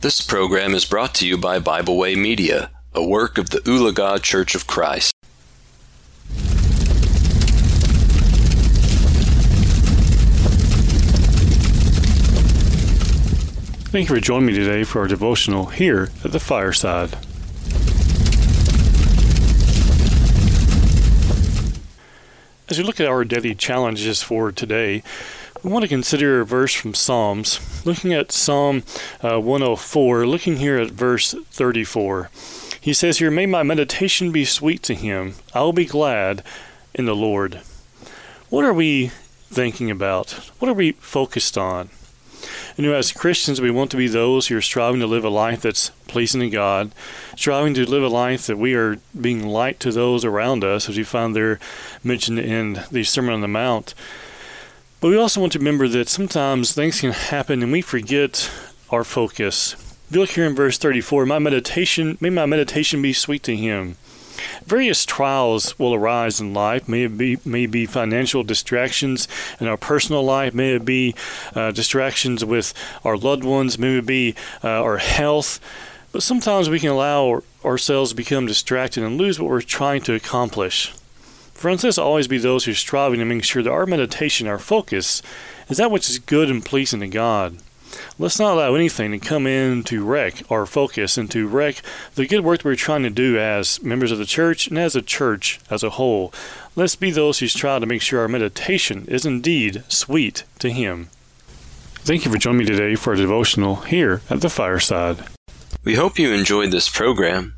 This program is brought to you by Bible Way Media, a work of the Ulaga Church of Christ. Thank you for joining me today for our devotional here at the fireside. As we look at our daily challenges for today, we want to consider a verse from Psalms. Looking at Psalm uh, 104, looking here at verse 34. He says here, May my meditation be sweet to him. I will be glad in the Lord. What are we thinking about? What are we focused on? You know, as Christians, we want to be those who are striving to live a life that's pleasing to God, striving to live a life that we are being light to those around us, as you find there mentioned in the Sermon on the Mount. But we also want to remember that sometimes things can happen and we forget our focus. If you look here in verse 34, my meditation, may my meditation be sweet to him. Various trials will arise in life. May it be, may be financial distractions in our personal life. May it be uh, distractions with our loved ones. May it be uh, our health. But sometimes we can allow ourselves to become distracted and lose what we're trying to accomplish. Friends, let's always be those who are striving to make sure that our meditation, our focus, is that which is good and pleasing to God. Let's not allow anything to come in to wreck our focus and to wreck the good work that we're trying to do as members of the church and as a church as a whole. Let's be those who strive to make sure our meditation is indeed sweet to Him. Thank you for joining me today for a devotional here at the fireside. We hope you enjoyed this program.